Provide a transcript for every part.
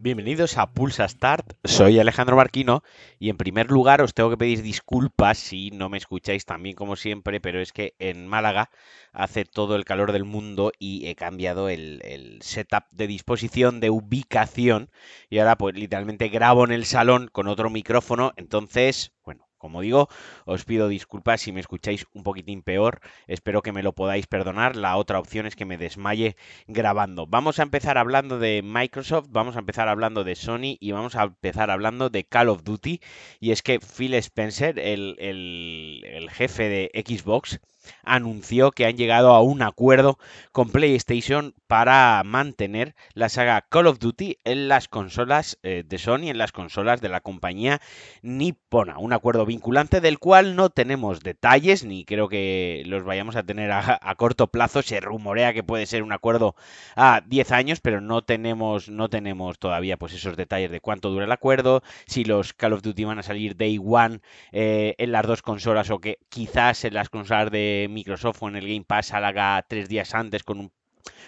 Bienvenidos a Pulsa Start, soy Alejandro Marquino y en primer lugar os tengo que pedir disculpas si no me escucháis tan bien como siempre, pero es que en Málaga hace todo el calor del mundo y he cambiado el, el setup de disposición de ubicación y ahora pues literalmente grabo en el salón con otro micrófono, entonces, bueno, como digo, os pido disculpas si me escucháis un poquitín peor. Espero que me lo podáis perdonar. La otra opción es que me desmaye grabando. Vamos a empezar hablando de Microsoft, vamos a empezar hablando de Sony y vamos a empezar hablando de Call of Duty. Y es que Phil Spencer, el, el, jefe de Xbox, anunció que han llegado a un acuerdo con PlayStation para mantener la saga Call of Duty en las consolas eh, de Sony, en las consolas de la compañía nipona. Un acuerdo vinculante del cual no tenemos detalles, ni creo que los vayamos a tener a, corto plazo. Se rumorea que puede ser un acuerdo a 10 años, pero no tenemos, no tenemos todavía pues esos detalles de cuánto dura el acuerdo, si los Call of Duty van a salir day one eh, en las dos consolas o que quizás en las consolas de Microsoft o en el Game Pass salga tres días antes con un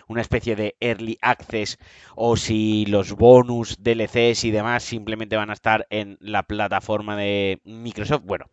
una especie de early access o si los bonus, DLCs y demás simplemente van a estar en la plataforma de Microsoft. Bueno,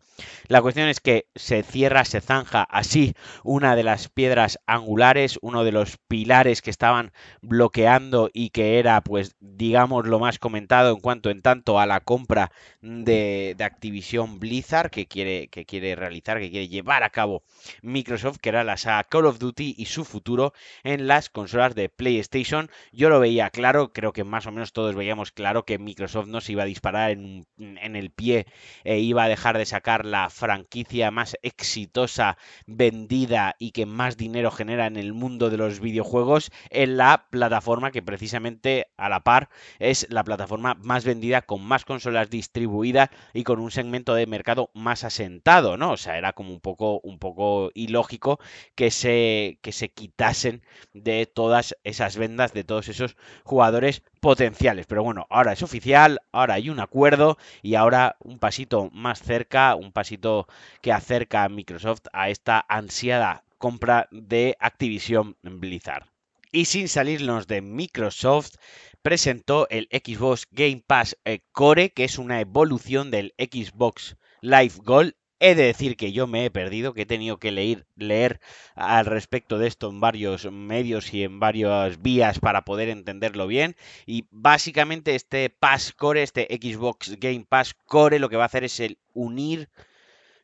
la cuestión es que se cierra, se zanja así una de las piedras angulares, uno de los pilares que estaban bloqueando y que era, pues, digamos, lo más comentado en cuanto en tanto a la compra de, Activision Blizzard que quiere, que quiere realizar, que quiere llevar a cabo Microsoft, que era la saga Call of Duty y su futuro en las consolas de PlayStation. Yo lo veía claro, creo que más o menos todos veíamos claro que Microsoft no se iba a disparar en, en el pie e iba a dejar de sacar la franquicia más exitosa, vendida y que más dinero genera en el mundo de los videojuegos en la plataforma que precisamente a la par es la plataforma más vendida con más consolas distribuidas y con un segmento de mercado más asentado, ¿no? O sea, era como un poco un poco ilógico que se que se quitasen de todas esas vendas de todos esos jugadores potenciales. Pero bueno, ahora es oficial, ahora hay un acuerdo y ahora un pasito más cerca, un pasito que acerca a Microsoft a esta ansiada compra de Activision Blizzard. Y sin salirnos de Microsoft, presentó el Xbox Game Pass eh, Core, que es una evolución del Xbox Live Gold He de decir que yo me he perdido, que he tenido que leer, leer al respecto de esto en varios medios y en varias vías para poder entenderlo bien. Y básicamente este Pass Core, este Xbox Game Pass Core, lo que va a hacer es el unir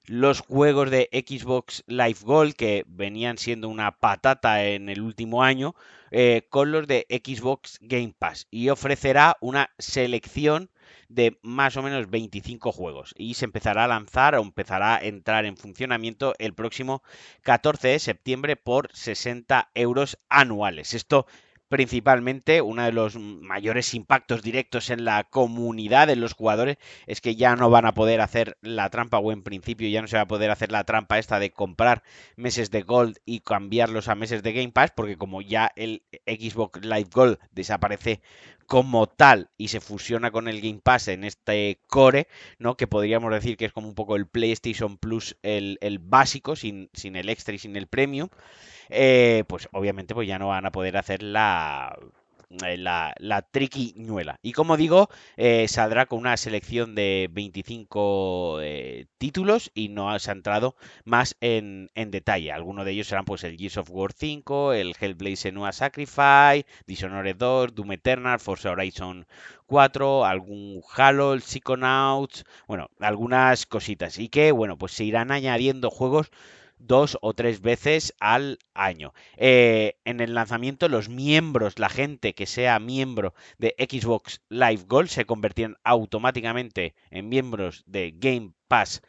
los juegos de Xbox Live Gold, que venían siendo una patata en el último año, eh, con los de Xbox Game Pass. Y ofrecerá una selección de más o menos 25 juegos y se empezará a lanzar o empezará a entrar en funcionamiento el próximo 14 de septiembre por 60 euros anuales. Esto principalmente uno de los mayores impactos directos en la comunidad de los jugadores es que ya no van a poder hacer la trampa o en principio ya no se va a poder hacer la trampa esta de comprar meses de Gold y cambiarlos a meses de Game Pass porque como ya el Xbox Live Gold desaparece como tal y se fusiona con el Game Pass en este core, ¿no? Que podríamos decir que es como un poco el PlayStation Plus, el, el básico, sin, sin, el extra y sin el premium, eh, pues obviamente pues ya no van a poder hacer la la, la triquiñuela. Y como digo, eh, saldrá con una selección de 25 eh, títulos y no se entrado más en, en, detalle. Algunos de ellos serán pues el Gears of War 5, el Hellblade Senua Sacrifice, Dishonored 2, Doom Eternal, Forza Horizon 4, algún Halo, el Psychonauts, bueno, algunas cositas. Y que, bueno, pues se irán añadiendo juegos dos o tres veces al año. Eh, en el lanzamiento, los miembros, la gente que sea miembro de Xbox Live Gold se convertirán automáticamente en miembros de Game Pass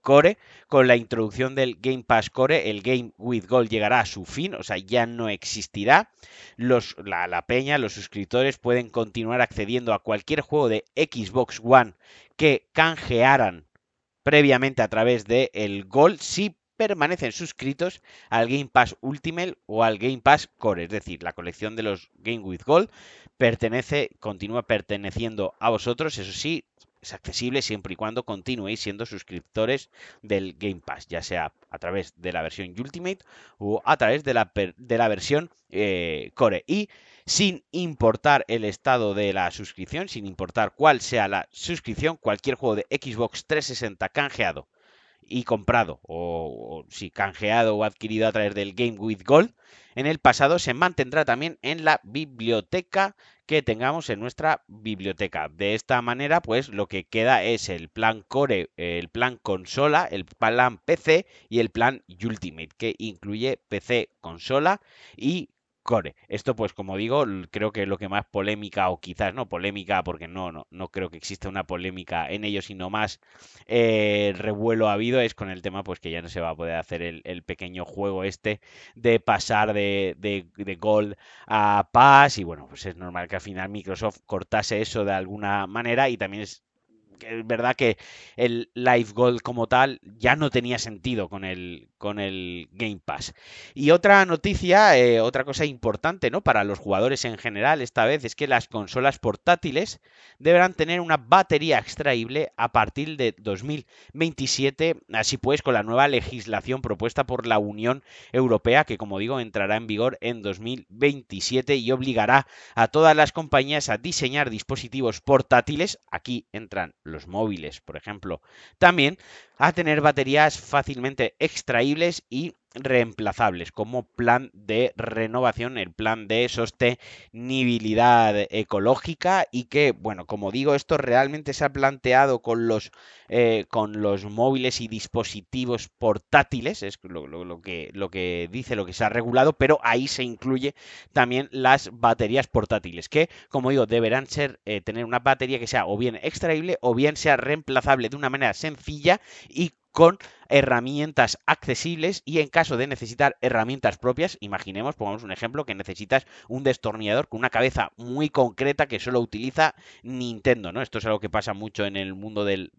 Core. Con la introducción del Game Pass Core, el Game with Gold llegará a su fin, o sea, ya no existirá. Los, la, la peña, los suscriptores pueden continuar accediendo a cualquier juego de Xbox One que canjearan previamente a través de el Gold si permanecen suscritos al Game Pass Ultimate o al Game Pass Core, es decir, la colección de los Game with Gold pertenece, continúa perteneciendo a vosotros, eso sí, es accesible siempre y cuando continuéis siendo suscriptores del Game Pass, ya sea a través de la versión Ultimate o a través de la, de la versión eh, Core. Y sin importar el estado de la suscripción, sin importar cuál sea la suscripción, cualquier juego de Xbox 360 canjeado y comprado o, si canjeado o adquirido a través del Game with Gold en el pasado se mantendrá también en la biblioteca que tengamos en nuestra biblioteca. De esta manera, pues lo que queda es el plan Core, el plan consola, el plan PC y el plan Ultimate, que incluye PC, consola y Core. Esto, pues, como digo, creo que lo que más polémica, o quizás no polémica, porque no, no, no creo que exista una polémica en ello, sino más eh, revuelo ha habido, es con el tema, pues, que ya no se va a poder hacer el, pequeño juego este de pasar de, de, de, Gold a Pass. Y bueno, pues es normal que al final Microsoft cortase eso de alguna manera y también es es verdad que el Live Gold como tal ya no tenía sentido con el, Game Pass. Y otra noticia, eh, otra cosa importante ¿no? para los jugadores en general esta vez es que las consolas portátiles deberán tener una batería extraíble a partir de 2027, así pues con la nueva legislación propuesta por la Unión Europea que como digo entrará en vigor en 2027 y obligará a todas las compañías a diseñar dispositivos portátiles, aquí entran los móviles, por ejemplo, también a tener baterías fácilmente extraíbles y reemplazables como plan de renovación, el plan de sostenibilidad ecológica y que, bueno, como digo, esto realmente se ha planteado con los, eh, con los móviles y dispositivos portátiles, es lo, que, lo que dice, lo que se ha regulado, pero ahí se incluye también las baterías portátiles, que, como digo, deberán ser, eh, tener una batería que sea o bien extraíble o bien sea reemplazable de una manera sencilla y con herramientas accesibles y en caso de necesitar herramientas propias, imaginemos, pongamos un ejemplo, que necesitas un destornillador con una cabeza muy concreta que solo utiliza Nintendo, ¿no? Esto es algo que pasa mucho en el mundo del,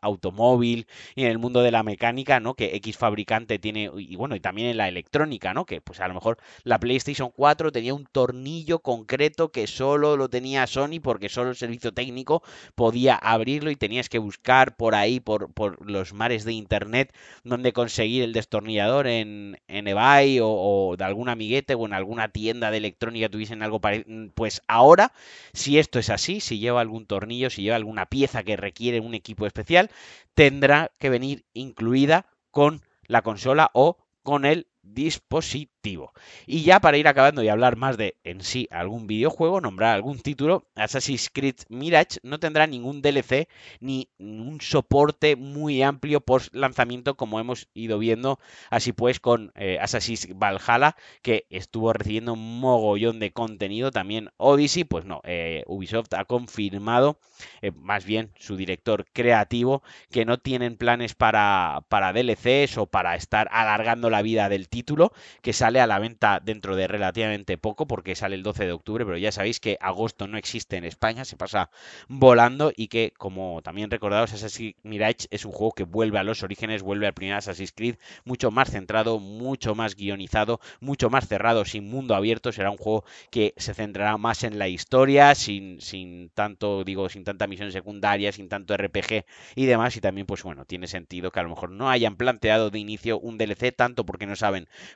automóvil y en el mundo de la mecánica, ¿no? Que X fabricante tiene, y bueno, y también en la electrónica, ¿no? Que pues a lo mejor la PlayStation 4 tenía un tornillo concreto que solo lo tenía Sony porque solo el servicio técnico podía abrirlo y tenías que buscar por ahí, por, por los mares de internet, donde conseguir el destornillador en, en eBay o, de algún amiguete o en alguna tienda de electrónica tuviesen algo parecido. Pues ahora, si esto es así, si lleva algún tornillo, si lleva alguna pieza que requiere un equipo especial, tendrá que venir incluida con la consola o con el dispositivo. Y ya para ir acabando y hablar más de en sí algún videojuego, nombrar algún título, Assassin's Creed Mirage no tendrá ningún DLC ni un soporte muy amplio post lanzamiento como hemos ido viendo así pues con eh, Assassin's Valhalla que estuvo recibiendo un mogollón de contenido también Odyssey pues no eh, Ubisoft ha confirmado eh, más bien su director creativo que no tienen planes para, para DLCs o para estar alargando la vida del título que sale a la venta dentro de relativamente poco porque sale el 12 de octubre, pero ya sabéis que agosto no existe en España, se pasa volando y que como también recordados Assassin's Mirage es un juego que vuelve a los orígenes, vuelve al primer Assassin's Creed, mucho más centrado, mucho más guionizado, mucho más cerrado, sin mundo abierto, será un juego que se centrará más en la historia, sin, sin tanto, digo, sin tanta misión secundaria, sin tanto RPG y demás, y también pues bueno, tiene sentido que a lo mejor no hayan planteado de inicio un DLC tanto porque no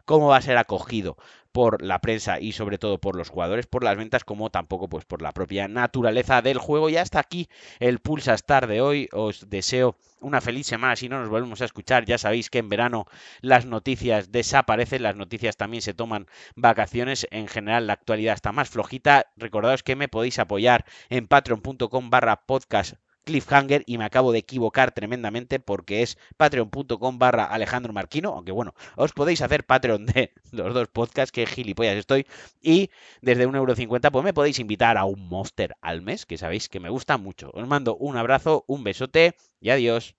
cómo va a ser acogido por la prensa y sobre todo por los jugadores, por las ventas, como tampoco pues por la propia naturaleza del juego. Y hasta aquí el Pulsa Star de hoy. Os deseo una feliz semana. Si no nos volvemos a escuchar, ya sabéis que en verano las noticias desaparecen, las noticias también se toman vacaciones. En general, la actualidad está más flojita. Recordaos que me podéis apoyar en patreon.com barra podcast cliffhanger y me acabo de equivocar tremendamente porque es patreon.com barra Alejandro Marquino, aunque bueno, os podéis hacer Patreon de los dos podcasts, que gilipollas estoy, y desde 1,50€ pues me podéis invitar a un monster al mes, que sabéis que me gusta mucho. Os mando un abrazo, un besote y adiós.